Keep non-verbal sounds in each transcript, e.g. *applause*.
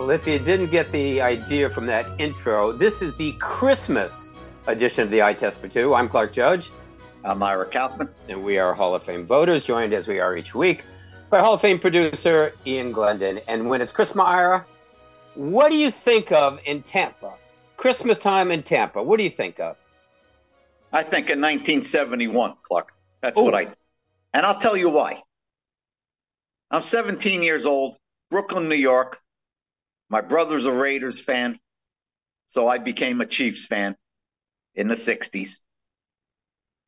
Well, if you didn't get the idea from that intro, this is the Christmas edition of the Eye Test for Two. I'm Clark Judge. I'm Ira Kaufman. And we are Hall of Fame voters, joined as we are each week by Hall of Fame producer Ian Glendon. And when it's Christmas, Ira, what do you think of in Tampa? Christmas time in Tampa. What do you think of? I think in 1971, Clark. That's Ooh. what I. And I'll tell you why. I'm 17 years old, Brooklyn, New York. My brother's a Raiders fan, so I became a Chiefs fan in the 60s.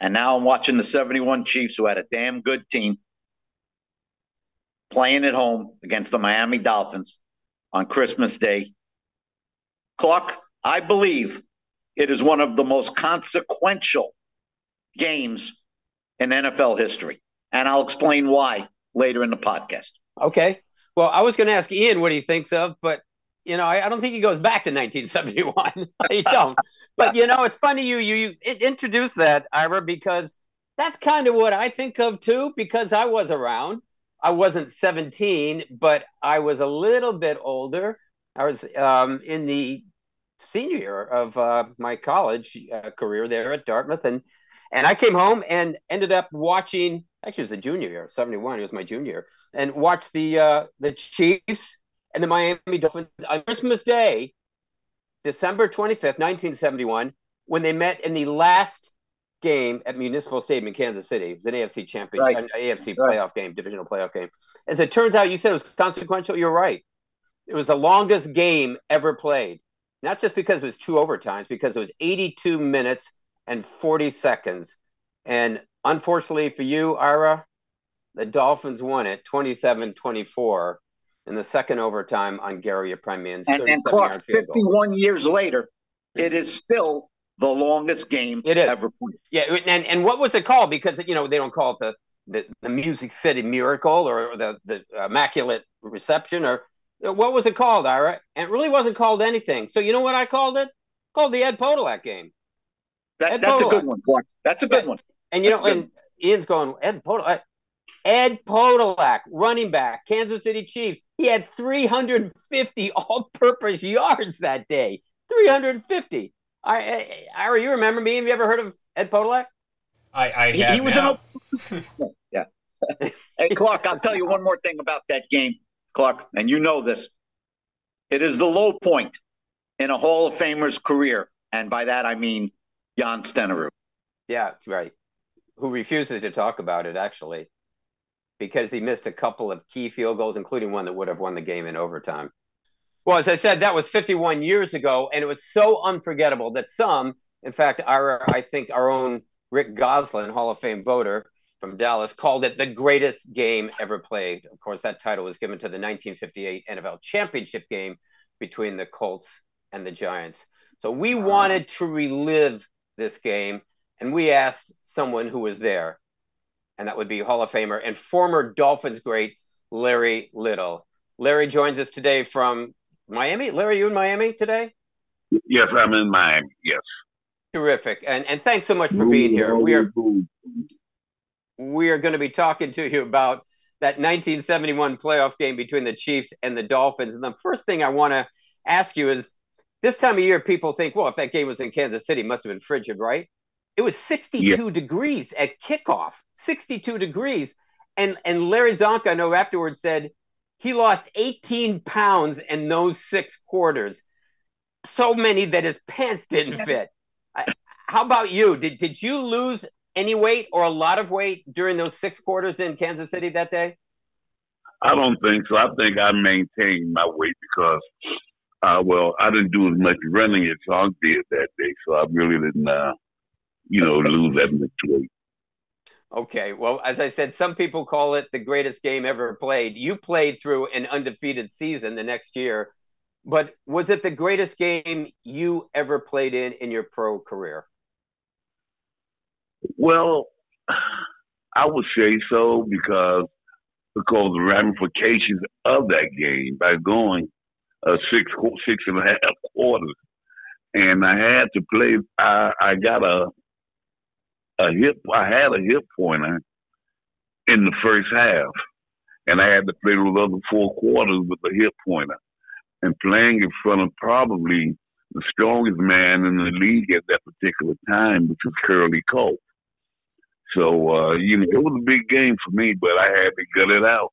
And now I'm watching the 71 Chiefs, who had a damn good team, playing at home against the Miami Dolphins on Christmas Day. Clark, I believe it is one of the most consequential games in NFL history. And I'll explain why later in the podcast. Okay. Well, I was going to ask Ian what he thinks of, but you know, I, I, don't think he goes back to 1971. I *laughs* *laughs* don't. But you know, it's funny you you, you introduced that Ira because that's kind of what I think of too. Because I was around. I wasn't 17, but I was a little bit older. I was um, in the senior year of uh, my college uh, career there at Dartmouth, and and I came home and ended up watching. Actually, it was the junior year, 71. It was my junior year, and watched the uh, the Chiefs and the Miami Dolphins on Christmas Day, December 25th, 1971, when they met in the last game at Municipal Stadium in Kansas City. It was an AFC championship, right. an AFC right. playoff game, divisional playoff game. As it turns out, you said it was consequential. You're right. It was the longest game ever played. Not just because it was two overtimes, because it was 82 minutes and 40 seconds. And unfortunately for you, Ira, the Dolphins won it 27 24 in the second overtime on Garo Yepremian's and, 37 and yard field 51 goal. years later, it is still the longest game it is. ever played. Yeah, and, and what was it called? Because you know they don't call it the the, the Music City Miracle or the the Immaculate Reception or what was it called, Ira? And it really wasn't called anything. So you know what I called it? Called the Ed Podolak game. That, that's Podolak. a good one, Clark. That's a good one. And you that's know, and Ian's going Ed Podolak. Ed Podolak, running back, Kansas City Chiefs. He had 350 all-purpose yards that day. 350. I, Ira, you remember me? Have you ever heard of Ed Podolak? I, I he, he was now. an *laughs* yeah. hey, Clark, I'll tell you one more thing about that game, Clark, and you know this. It is the low point in a Hall of Famer's career, and by that I mean Jan Stenerud. Yeah, right. Who refuses to talk about it, actually because he missed a couple of key field goals, including one that would have won the game in overtime. Well, as I said, that was 51 years ago, and it was so unforgettable that some, in fact, our I think our own Rick Gosselin, Hall of Fame voter from Dallas, called it the greatest game ever played. Of course, that title was given to the 1958 NFL championship game between the Colts and the Giants. So we wanted to relive this game, and we asked someone who was there and that would be Hall of Famer and former Dolphins great Larry Little. Larry joins us today from Miami. Larry, you in Miami today? Yes, I'm in Miami. Yes. Terrific, and and thanks so much for being here. We are we are going to be talking to you about that 1971 playoff game between the Chiefs and the Dolphins. And the first thing I want to ask you is, this time of year, people think, well, if that game was in Kansas City, it must have been frigid, right? It was 62 yeah. degrees at kickoff, 62 degrees. And and Larry Csonka, I know afterwards said he lost 18 pounds in those six quarters. So many that his pants didn't fit. How about you? Did did you lose any weight or a lot of weight during those six quarters in Kansas City that day? I don't think so. I think I maintained my weight because, uh, well, I didn't do as much running as Csonka did that day, so I really didn't uh, you know, lose that much weight. Okay. Well, as I said, some people call it the greatest game ever played. You played through an undefeated season the next year, but was it the greatest game you ever played in in your pro career? Well, I would say so because because the ramifications of that game by going uh, six six and a half quarters, and I had to play. I I got a a hip. I had a hip pointer in the first half, and I had to play those other four quarters with a hip pointer. and playing in front of probably the strongest man in the league at that particular time, which was Curly Culp. So, uh, you know, it was a big game for me, but I had to gut it out.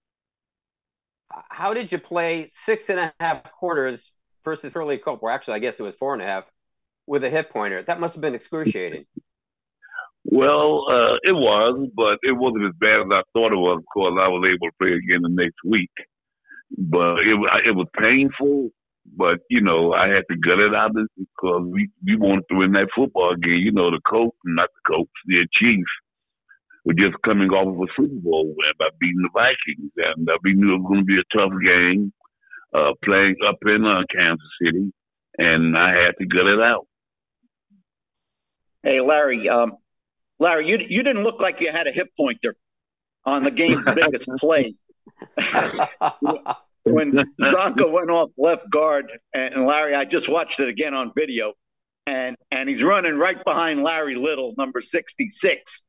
How did you play six and a half quarters versus Curly Culp? Well, actually, I guess it was four and a half with a hip pointer. That must have been excruciating. *laughs* Well, uh, it was, but it wasn't as bad as I thought it was. Of course, I was able to play again the next week, but it it was painful. But you know, I had to gut it out because we we wanted to win that football game. You know, the coach, not the coach, the Chiefs, were just coming off of a Super Bowl win by beating the Vikings, and uh, we knew it was going to be a tough game, uh, playing up in uh, Kansas City, and I had to gut it out. Hey, Larry. Um, Larry, you you didn't look like you had a hip pointer on the game's *laughs* biggest play. *laughs* when Csonka went off left guard, and Larry, I just watched it again on video, and and he's running right behind Larry Little, number sixty six.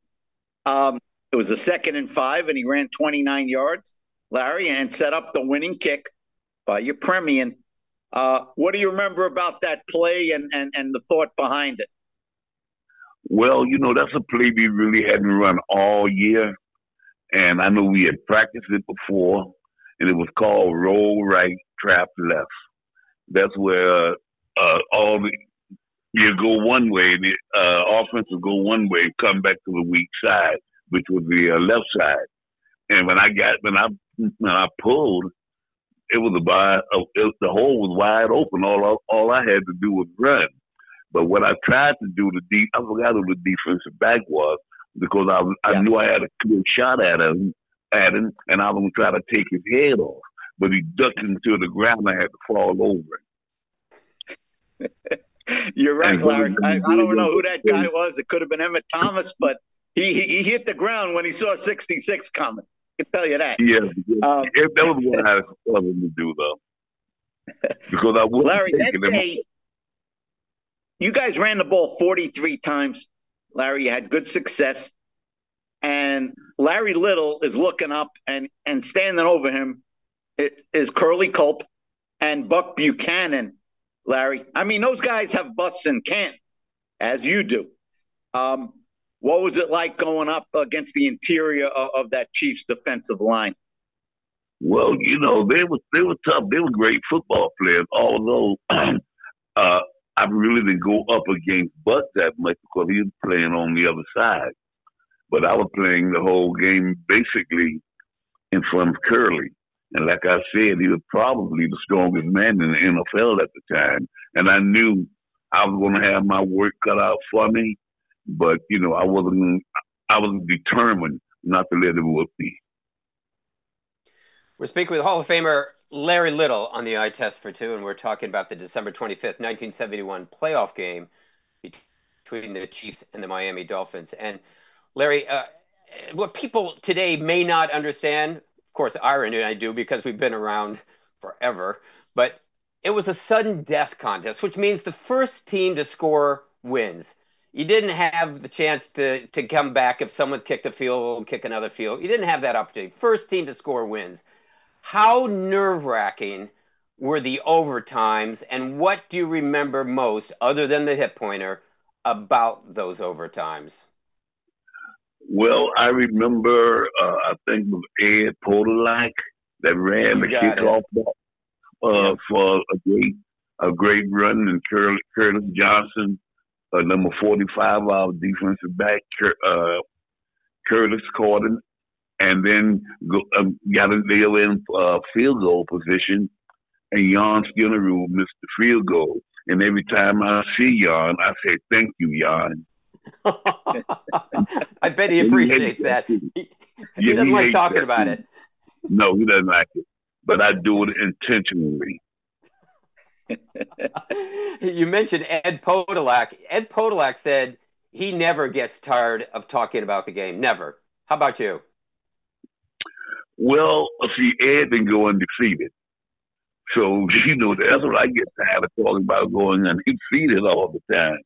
Um, it was a second and five, and he ran twenty nine yards, Larry, and set up the winning kick by Yepremian. Uh, what do you remember about that play and, and, and the thought behind it? Well, you know, that's a play we really hadn't run all year. And I know we had practiced it before, and it was called roll right, trap left. That's where uh, all the you go one way, the uh, offense will go one way, come back to the weak side, which was the uh, left side. And when I got when I when I pulled, it was about uh, it, the hole was wide open. All all I had to do was run. But what I tried to do, the deep, I forgot who the defensive back was because I I yeah. knew I had a clear shot at him, at him, and I was gonna try to take his head off. But he ducked into the ground. I had to fall over *laughs* You're right, Larry. I, I, don't know who that guy was. It could have been Emmett Thomas, but he, he, he hit the ground when he saw 66 coming. I can tell you that. Yeah, um, that was what I was him to do, though. *laughs* Because I was Larry, that day, you guys ran the ball 43 times. Larry, you had good success. And Larry Little is looking up and, and standing over him is Curly Culp and Buck Buchanan, Larry. I mean, those guys have busts in Canton, as you do. Um, what was it like going up against the interior of, of, that Chiefs defensive line? Well, you know, they were they were tough. They were great football players, although *clears throat* uh, I really didn't go up against Buck that much because he was playing on the other side. But I was playing the whole game basically in front of Curly. And like I said, he was probably the strongest man in the NFL at the time. And I knew I was going to have my work cut out for me, but you know, I wasn't. I was determined not to let him whoop me. We're speaking with Hall of Famer Larry Little on the eye test for two, and we're talking about the December 25th, 1971 playoff game between the Chiefs and the Miami Dolphins. And Larry, uh, what people today may not understand, of course, Ira and I do because we've been around forever, but it was a sudden death contest, which means the first team to score wins. You didn't have the chance to to come back if someone kicked a field goal, kick another field. You didn't have that opportunity. First team to score wins. How nerve wracking were the overtimes, and what do you remember most, other than the hit pointer, about those overtimes? Well, I remember, uh, I think it was Ed Podolak that ran the kickoff uh, for a great, a great run, and Curtis Johnson, uh, number forty-five, our defensive back, uh, Curtis Corden, and then go, um, got in there in uh, field goal position, and Jan Stenerud missed the field goal. And every time I see Jan, I say, "Thank you, Jan." *laughs* I bet he appreciates that. He, he doesn't he like talking about it. No, he doesn't like it, but I do it intentionally. *laughs* you mentioned Ed Podolak. Ed Podolak said he never gets tired of talking about the game. Never. How about you? Well, see, Ed didn't go undefeated. So, *laughs* you know, that's what I get tired of talking about going undefeated all the time.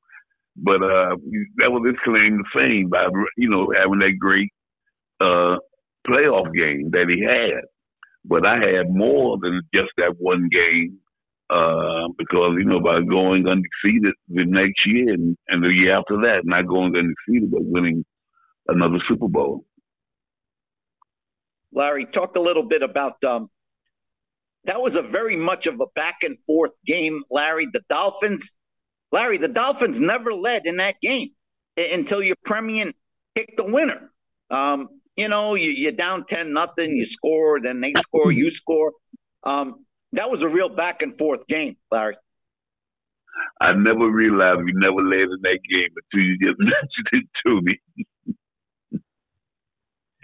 But uh, that was his claim to fame by, you know, having that great uh, playoff game that he had. But I had more than just that one game. uh, because you know by going undefeated the next year and, and the year after that, not going undefeated but winning another Super Bowl. Larry, talk a little bit about um, that was a very much of a back and forth game, Larry. The Dolphins, Larry, the Dolphins never led in that game until Yepremian picked the winner. Um, you know, you, you're down 10 nothing, you score, then they score, you *laughs* score. Um, that was a real back and forth game, Larry. I never realized we never led in that game until you just *laughs* mentioned it to me.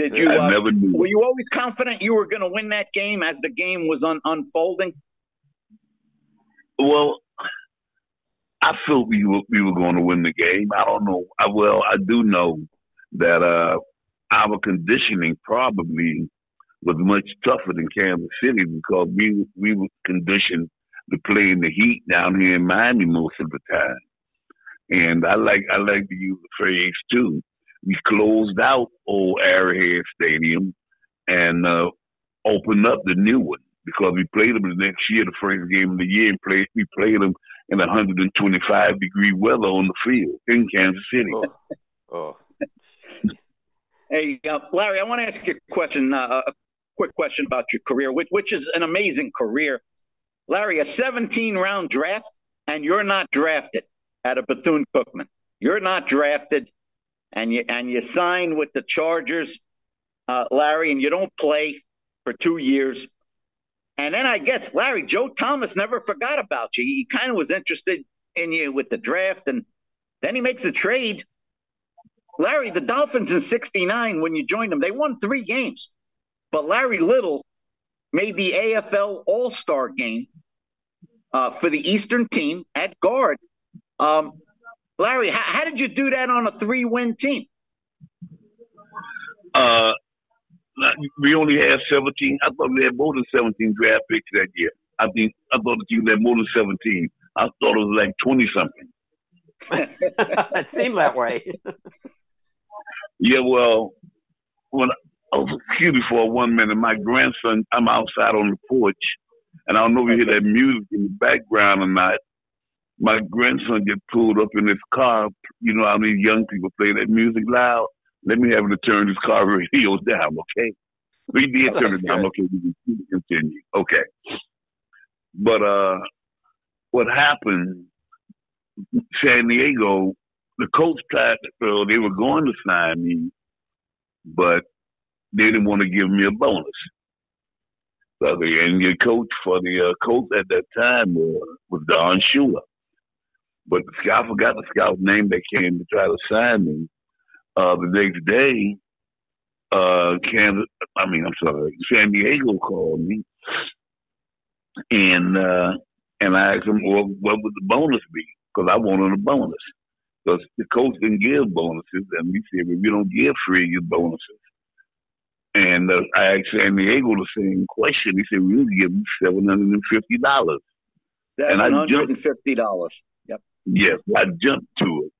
Did you? Uh, never knew. Were you always confident you were going to win that game as the game was un- unfolding? Well, I felt we were we were going to win the game. I don't know. I, well, I do know that uh, our conditioning probably was much tougher than Kansas City because we we were conditioned to play in the heat down here in Miami most of the time. And I like I like to use the phrase too. We closed out old Arrowhead Stadium and uh, opened up the new one because we played them the next year, the first game of the year, and played we played them in 125 degree weather on the field in Kansas City. Oh. oh. hey, uh, Larry, I want to ask you a question, uh, a quick question about your career, which, which is an amazing career. Larry, a 17 round draft, and you're not drafted at a Bethune Cookman. You're not drafted, and you and you sign with the Chargers, uh, Larry, and you don't play for two years. And then I guess Larry Joe Thomas never forgot about you. He kind of was interested in you with the draft, and then he makes a trade. Larry, the Dolphins in '69 when you joined them, they won three games, but Larry Little made the AFL All Star game uh, for the Eastern team at guard. Um, Larry, how, how, did you do that on a three win team? Uh, we only had 17. I thought we had more than 17 draft picks that year. I think I thought that you had more than 17. I thought it was like 20 something. it *laughs* seemed that way. *laughs* yeah, well, when I was excuse me for one minute, my grandson, I'm outside on the porch, and I don't know if you hear that music in the background or not. My grandson get pulled up in his car. You know how many young people play that music loud? Let me have him to turn his car *laughs* radio down, okay? We did turn it down. Okay, we can continue. Okay. But uh what happened, San Diego, the coach tried to, they were going to sign me, but they didn't want to give me a bonus. So the, and your coach for the uh, coach at that time was, was Don Shula. But the scout, I forgot the scout's name that came to try to sign me. Uh, the next day, uh, Kansas, I mean, I'm sorry, San Diego called me, and uh, and I asked him, well, what would the bonus be? Because I wanted a bonus. Because the coach didn't give bonuses, and he said, well, we don't give free year bonuses. And uh, I asked San Diego the same question. He said, we'll give you seven hundred and fifty dollars. Seven hundred and fifty dollars. Yes, I jumped to it.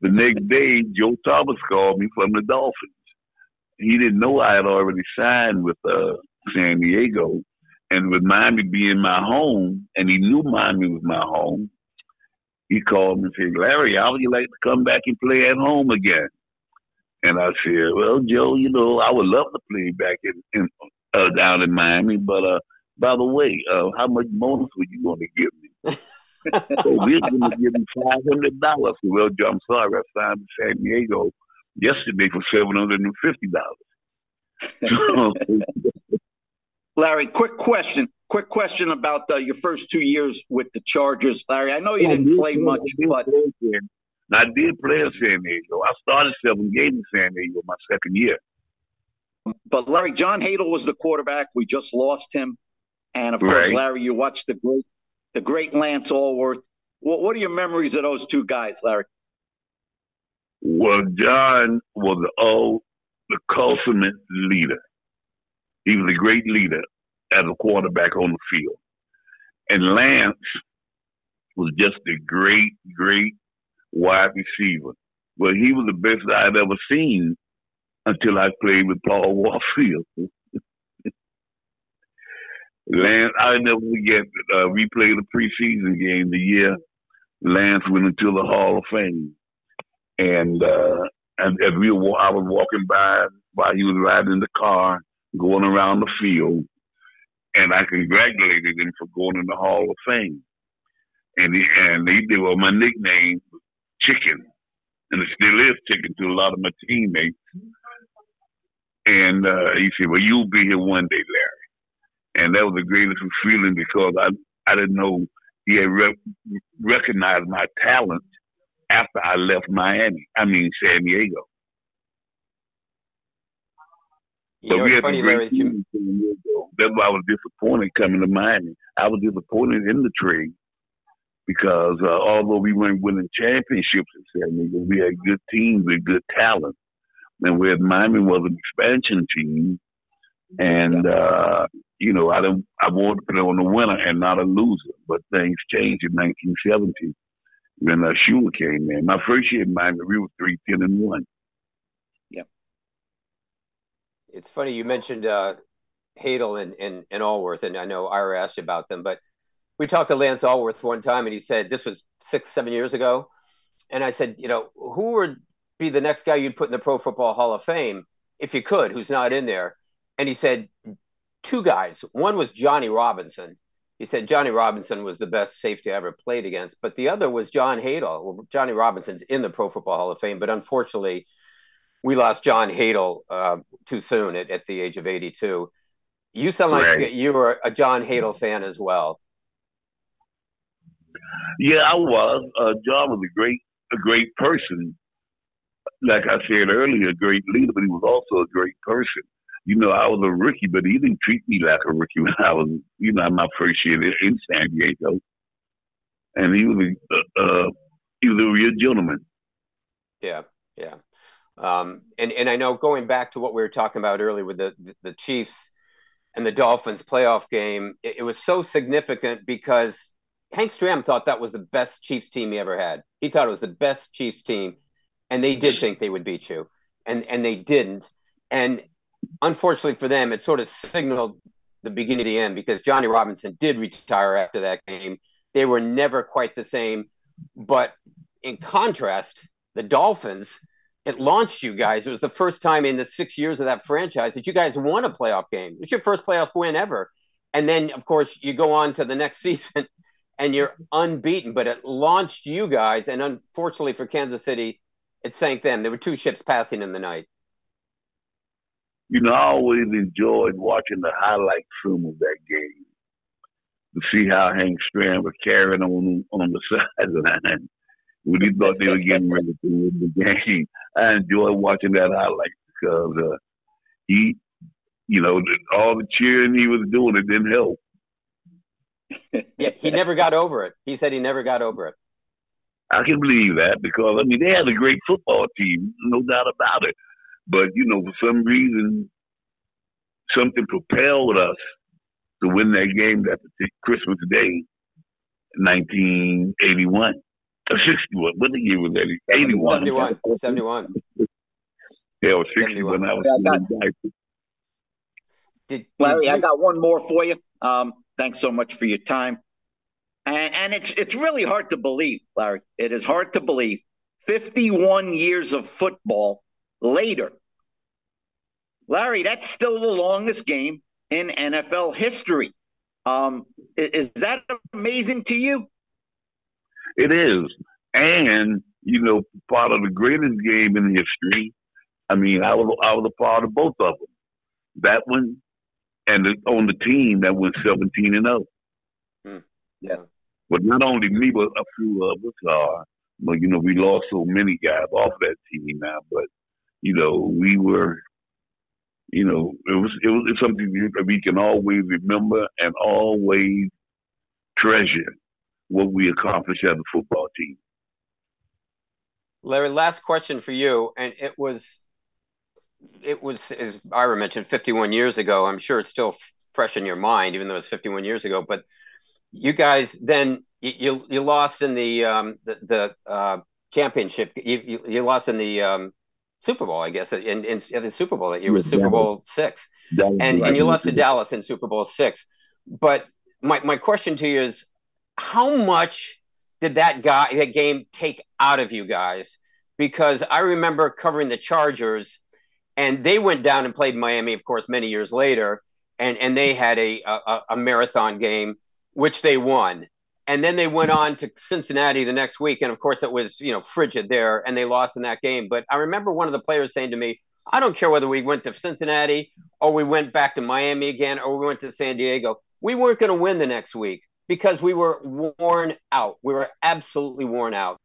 The next day, Joe Thomas called me from the Dolphins. He didn't know I had already signed with uh, San Diego. And with Miami being my home, and he knew Miami was my home, he called me and said, Larry, how would you like to come back and play at home again? And I said, Well, Joe, you know, I would love to play back in, in uh, down in Miami, but uh, by the way, uh, how much bonus were you going to give me? *laughs* so we're going to give him five hundred dollars. Well, Joe, I'm sorry, I signed in San Diego yesterday for seven hundred and fifty dollars. *laughs* Larry, quick question. Quick question about uh, your first two years with the Chargers, Larry. I know you didn't play much, but I did play in San Diego. I started seven games in San Diego my second year. But Larry, John Hadl was the quarterback. We just lost him, and of right. course, Larry, you watched the great the great Lance Alworth. What, what are your memories of those two guys, Larry? Well, John was the old, the consummate leader. He was a great leader as a quarterback on the field. And Lance was just a great, great wide receiver. Well, he was the best I'd ever seen until I played with Paul Warfield. Lance, I never forget. Uh, we played a preseason game the year Lance went into the Hall of Fame, and uh, and as we were, I was walking by while he was riding in the car, going around the field, and I congratulated him for going in the Hall of Fame. And he and he did well. My nickname Chicken, and it still is Chicken to a lot of my teammates. And uh, he said, "Well, you'll be here one day, Larry." And that was the greatest feeling because I I didn't know he had re- recognized my talent after I left Miami. I mean San Diego. You know, we had funny, Larry, you... That's why I was disappointed coming to Miami. I was disappointed in the trade because uh, although we weren't winning championships in San Diego, we had good teams with good talent. And where Miami was an expansion team, and uh, you know, I I wanted to play on the winner and not a loser. But things changed in 1970 when uh, Shula came in. My first year in Miami, we were three ten and one. Yep. It's funny you mentioned uh, Hadl and, and and Alworth, and I know Ira asked you about them, but we talked to Lance Alworth one time, and he said this was six, seven years ago, and I said, you know, who would be the next guy you'd put in the Pro Football Hall of Fame if you could, who's not in there? And he said two guys. One was Johnny Robinson. He said Johnny Robinson was the best safety I ever played against, but the other was John Hadl. Well, Johnny Robinson's in the Pro Football Hall of Fame, but unfortunately, we lost John Hadl uh, too soon at, at, the age of 82. You sound like right. you were a John Hadl fan as well. Yeah, I was. Uh, John was a great, a great person. Like I said earlier, a great leader, but he was also a great person you know, I was a rookie, but he didn't treat me like a rookie when I was, you know, my first year in San Diego. And he was a, uh, he was a real gentleman. Yeah, yeah. Um, and and I know going back to what we were talking about earlier with the the, the Chiefs and the Dolphins playoff game, it, it, was so significant because Hank Stram thought that was the best Chiefs team he ever had. He thought it was the best Chiefs team, and they did think they would beat you, and and they didn't. And unfortunately for them, it sort of signaled the beginning of the end because Johnny Robinson did retire after that game. They were never quite the same. But in contrast, the Dolphins, it launched you guys. It was the first time in the six years of that franchise that you guys won a playoff game. It's your first playoff win ever. And then, of course, you go on to the next *laughs* season and you're unbeaten. But it launched you guys. And unfortunately for Kansas City, it sank them. There were two ships passing in the night you know, I always enjoyed watching the highlight film of that game to see how Hank Stram was carrying on on the *laughs* sideline when he thought they were getting ready to win the game. I enjoyed watching that highlight because uh, he, you know, all the cheering he was doing it didn't help. *laughs* yeah, he never got over it. He said he never got over it. I can believe that because I mean they had a great football team, no doubt about it. But you know, for some reason, something propelled us to win that game that Christmas Day, 1981. Or 61. What the year was that? 81. 71. 71. yeah, it was 61. I was yeah, I got, did, Larry, I got one more for you. Um, thanks so much for your time. And, and it's it's really hard to believe, Larry. It is hard to believe. 51 years of football later. Larry, that's still the longest game in NFL history. Um, is that amazing to you? It is. And, you know, part of the greatest game in history. I mean, I was I was a part of both of them. That one and the, on the team that went 17 and 0. Hmm. Yeah. But not only me, but a few of us are. But, you know, we lost so many guys off that team now. But, you know, we were you know, it was it was it's something that we can always remember and always treasure what we accomplished as a football team. Larry, last question for you, and it was it was as Ira mentioned 51 years ago. I'm sure it's still fresh in your mind, even though it's 51 years ago. But you guys then you you, lost in the um, the, the uh, championship. You, you, you lost in the um, Super Bowl, I guess, in, in, in the Super Bowl that year was Super Bowl six, and right. and you lost to Dallas in Super Bowl six. but my my question to you is, how much did that guy that game take out of you guys? Because I remember covering the Chargers, and they went down and played Miami, of course, many years later, and and they had a a, a marathon game which they won and then they went on to Cincinnati the next week, and of course it was you know frigid there, and they lost in that game. But I remember one of the players saying to me, "I don't care whether we went to Cincinnati or we went back to Miami again or we went to San Diego, we weren't going to win the next week because we were worn out. We were absolutely worn out."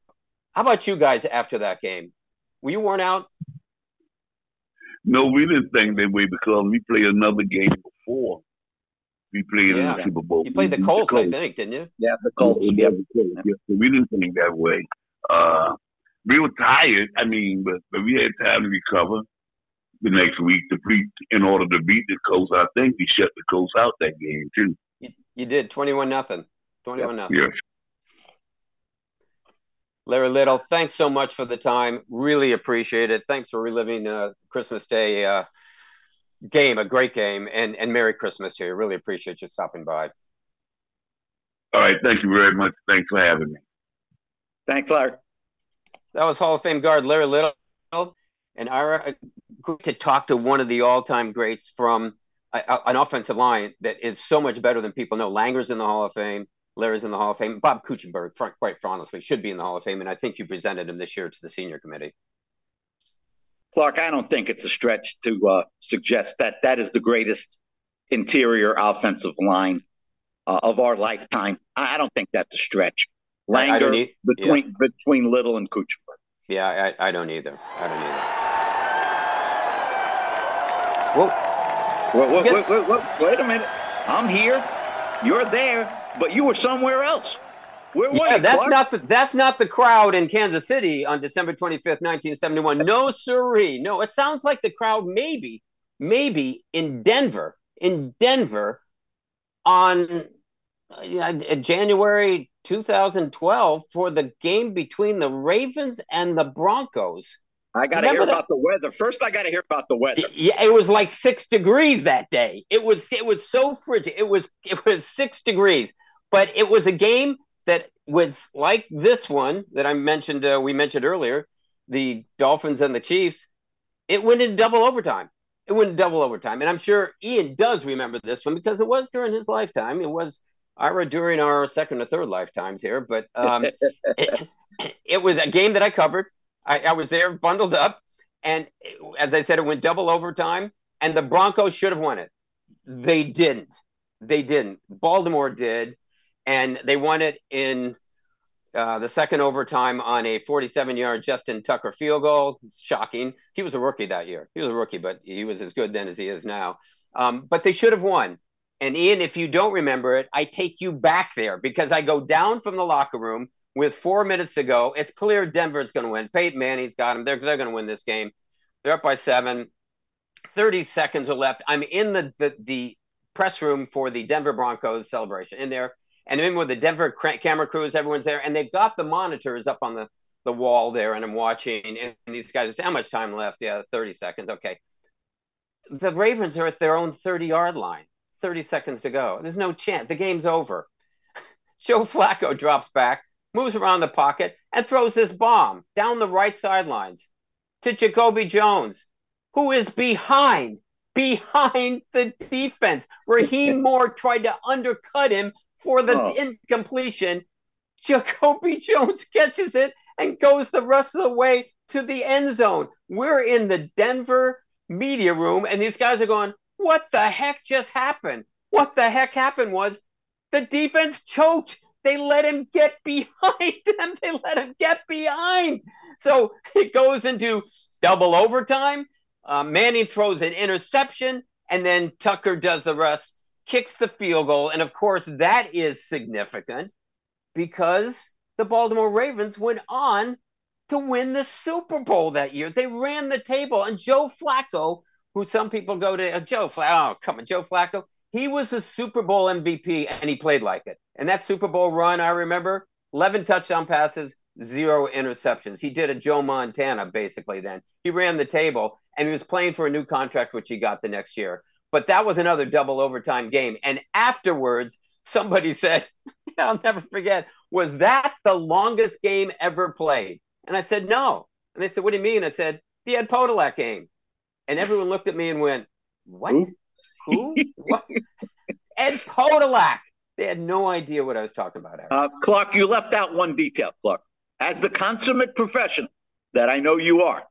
How about you guys after that game? Were you worn out? No, we didn't think that way because we played another game before we played yeah. in the Super Bowl. You played the Colts, the Colts, I think, didn't you? Yeah, the Colts. Yeah, the Colts. Yeah. So we didn't think that way. Uh, we were tired. I mean, but, but we had time to recover the next week to beat in order to beat the Colts. I think we shut the Colts out that game too. You, you did twenty one nothing. Twenty one nothing. Yes. Larry Little, thanks so much for the time. Really appreciate it. Thanks for reliving uh, Christmas Day uh, game, a great game, and and Merry Christmas to you. Really appreciate you stopping by. All right, thank you very much. Thanks for having me. Thanks, Larry. That was Hall of Fame guard Larry Little, and Ira uh, great to talk to one of the all-time greats from a, a, an offensive line that is so much better than people know. Langer's in the Hall of Fame. Larry's in the Hall of Fame. Bob Kuechenberg, quite honestly, should be in the Hall of Fame, and I think you presented him this year to the senior committee. Clark, I don't think it's a stretch to uh, suggest that that is the greatest interior offensive line uh, of our lifetime. I don't think that's a stretch. Langer need, between yeah. between Little and Kuechenberg. Yeah, I, I, don't either. I don't either. Whoa, whoa, whoa, whoa, whoa, wait a minute. I'm here. You're there, but you were somewhere else. Where yeah, that's Clark? not the that's not the crowd in Kansas City on December 25th, 1971. No, siree. No, it sounds like the crowd maybe, maybe in Denver, in Denver on uh, January 2012 for the game between the Ravens and the Broncos. I got to hear that? about the weather. First, I got to hear about the weather. Yeah, it was like six degrees that day. It was it was so frigid. It was it was six degrees, but it was a game that was like this one that I mentioned, uh, we mentioned earlier, the Dolphins and the Chiefs, it went in double overtime. It went in double overtime. And I'm sure Ian does remember this one because it was during his lifetime. It was Ira during our second or third lifetimes here, but um, *laughs* it, it, was a game that I covered. I, I was there bundled up. And as I said, it went double overtime, and the Broncos should have won it. They didn't. They didn't. Baltimore did and they won it in uh, the second overtime on a 47 yard Justin Tucker field goal. It's shocking. He was a rookie that year. He was a rookie, but he was as good then as he is now. Um, but they should have won. And Ian, if you don't remember it, I take you back there because I go down from the locker room with four minutes to go. It's clear Denver's going to win. Peyton Manning's got them. They're, they're going to win this game. They're up by seven. 30 seconds are left. I'm in the, the, the press room for the Denver Broncos celebration in there and then with the Denver camera crews, everyone's there, and they've got the monitors up on the the wall there, and I'm watching, and these guys say, "How much time left?" Yeah, 30 seconds. Okay. The Ravens are at their own 30 yard line. 30 seconds to go. There's no chance. The game's over. *laughs* Joe Flacco drops back, moves around the pocket, and throws this bomb down the right sidelines to Jacoby Jones, who is behind, behind the defense. *laughs* Rahim Moore tried to undercut him for the oh. incompletion. Jacoby *laughs* Jones catches it and goes the rest of the way to the end zone. We're in the Denver media room, and these guys are going, What the heck just happened? What the heck happened was the defense choked. They let him get *laughs* behind them. They let him get behind. So *laughs* it goes into double overtime. Uh, Manning throws an interception, and then Tucker does the rest kicks the field goal. And of course, that is significant because the Baltimore Ravens went on to win the Super Bowl that year. They ran the table. And Joe Flacco, who some people go to, uh, Joe Flacco, oh, come on, Joe Flacco, he was a Super Bowl MVP and he played like it. And that Super Bowl run, I remember 11 touchdown passes, zero interceptions. He did a Joe Montana basically then. He ran the table and he was playing for a new contract, which he got the next year. But that was another double overtime game. And afterwards, somebody *laughs* said, I'll never forget, was that the longest game ever played? And I said, no. And they said, what do you mean? I said, the Ed Podolak game. And everyone looked at me and went, what? Who? what? Ed Podolak. They had no idea what I was talking about. Uh, Clark, you left out one detail, Clark. As the consummate professional that I know you are,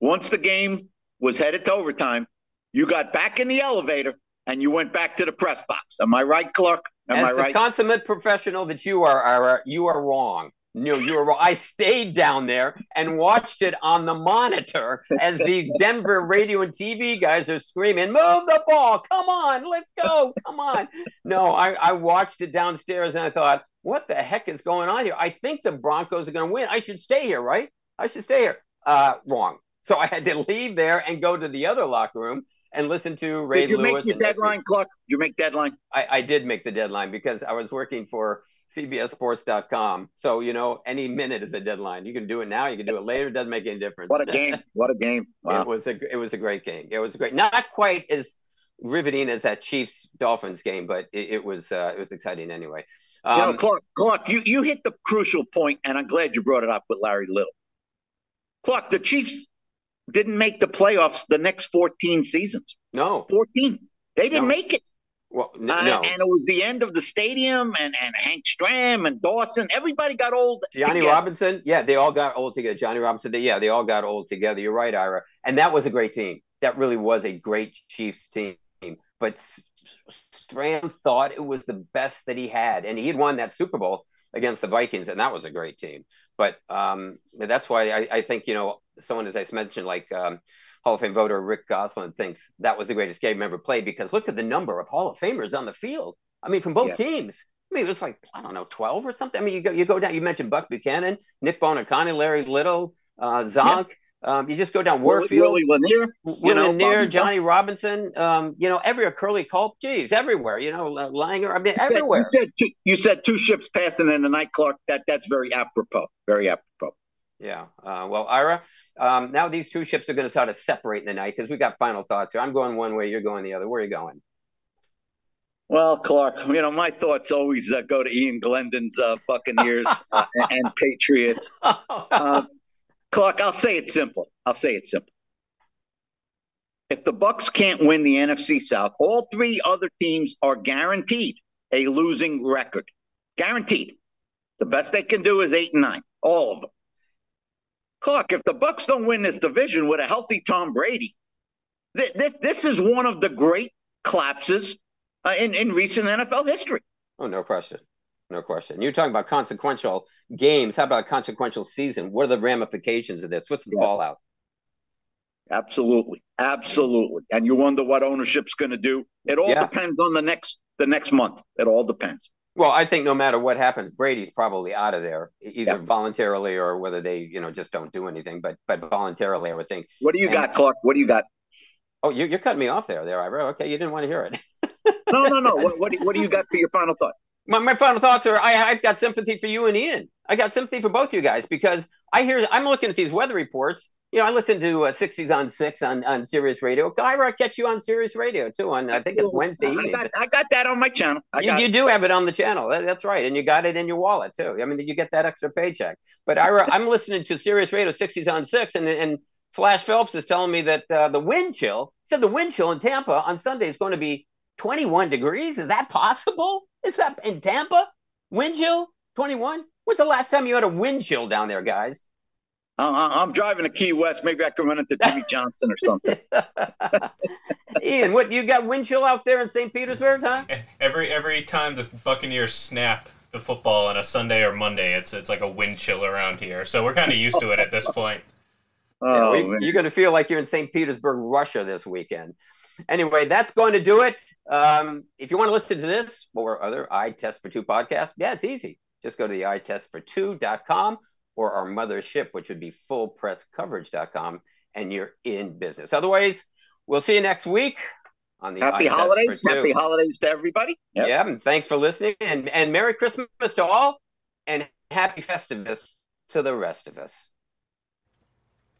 once the game was headed to overtime, you got back in the elevator and you went back to the press box. Am I right, Clark? Am As I right? The consummate professional that you are, are you are wrong. No, you were wrong. I stayed down there and watched it on the monitor as these Denver radio and TV guys are screaming, "Move the ball! Come on, let's go! Come on!" No, I, I watched it downstairs and I thought, "What the heck is going on here? I think the Broncos are going to win. I should stay here, right? I should stay here." Uh, wrong. So I had to leave there and go to the other locker room and listen to Ray did you Lewis. Make your deadline, Clark. You make deadline. I, I, did make the deadline because I was working for CBSSports.com. So you know, any minute is a deadline. You can do it now. You can do it later. It doesn't make any difference. What a game! *laughs* What a game! Wow. It was a it was a great game. It was a great, not quite as riveting as that Chiefs Dolphins game, but it, it was uh, it was exciting anyway. Um, you know, Clark, Clark, you you hit the crucial point, and I'm glad you brought it up with Larry Little. Clark, the Chiefs didn't make the playoffs the next 14 seasons. No. 14. They didn't no. make it. Well, n- uh, no. And it was the end of the stadium, and, and Hank Stram and Dawson. Everybody got old. Johnny together. Robinson. Yeah, they all got old together. Johnny Robinson. They, yeah, they all got old together. You're right, Ira. And that was a great team. That really was a great Chiefs team. But Stram thought it was the best that he had. And he had won that Super Bowl against the Vikings, and that was a great team. But um, that's why I, I, think, you know, someone, as I mentioned, like um, Hall of Fame voter Rick Gosselin thinks that was the greatest game ever played because look at the number of Hall of Famers on the field. I mean, from both yeah. teams. I mean, it was like, I don't know, 12 or something. I mean, you go, you go down, you mentioned Buck Buchanan, Nick Buoniconti, Larry Little, uh, Zonk. Yeah. Um, you just go down Warfield, Willie Lanier, Willie Lanier, Johnny Robinson. Um, you know, every Curly Culp, geez, everywhere. You know, Langer. I mean, everywhere. You said, two, you said two ships passing in the night, Clark. That that's very apropos. Very apropos. Yeah. Uh, well, Ira, um, now these two ships are going to start to separate in the night because we've got final thoughts here. I'm going one way, you're going the other. Where are you going? Well, Clark, you know, my thoughts always uh, go to Ian Glendon's uh, Buccaneers *laughs* uh, and Patriots. *laughs* Uh, Clark, I'll say it simple. I'll say it simple. If the Bucks can't win the NFC South, all three other teams are guaranteed a losing record. Guaranteed. The best they can do is eight and nine. All of them. Clark, if the Bucks don't win this division with a healthy Tom Brady, th- this this is one of the great collapses uh, in in recent NFL history. Oh, no question. No question. You're talking about consequential games. How about a consequential season? What are the ramifications of this? What's the yeah. fallout? Absolutely, absolutely. And you wonder what ownership's going to do. It all yeah. depends on the next the next month. It all depends. Well, I think no matter what happens, Brady's probably out of there, either yeah. voluntarily or whether they, you know, just don't do anything. But but voluntarily, I would think. What do you and, got, Clark? What do you got? Oh, you, are cutting me off there, there, Ira. Okay, you didn't want to hear it. *laughs* no, no, no. What, what, do, what do you got for your final thought? my, my final thoughts are I, I've got sympathy for you and Ian. I got sympathy for both you guys because I hear I'm looking at these weather reports. You know, I listen to uh, 60s on six on, on Sirius Radio. Ira, I catch you on Sirius Radio too. On I think it's Wednesday evening. I got, I got that on my channel. You, you do have it on the channel. That, that's right, and you got it in your wallet too. I mean, you get that extra paycheck. But Ira, *laughs* I'm listening to Sirius Radio 60s on six, and and Phlash Phelps is telling me that uh, the wind chill said the wind chill in Tampa on Sunday is going to be 21 degrees. Is that possible? Is that in Tampa? Wind chill 21? When's the last time you had a wind chill down there, guys? I'm driving to Key West. Maybe I can run into Jimmy *laughs* Johnson or something. *laughs* Ian, what you got wind chill out there in St. Petersburg, huh? Every every time the Buccaneers snap the football on a Sunday or Monday, it's it's like a wind chill around here. So we're kind of used to it at this point. *laughs* Oh, yeah, we, you're going to feel like you're in St. Petersburg, Russia this weekend. Anyway, that's going to do it. Um, if you want to listen to this or other Eye Test for Two podcast, yeah, it's easy. Just go to the Eye Test for Two.com or our mothership, which would be fullpresscoverage.com, and you're in business. Otherwise, we'll see you next week on the Happy holidays. Happy holidays to everybody. Yep. Yeah, and thanks for listening and, and Merry Christmas to all and happy Festivus to the rest of us.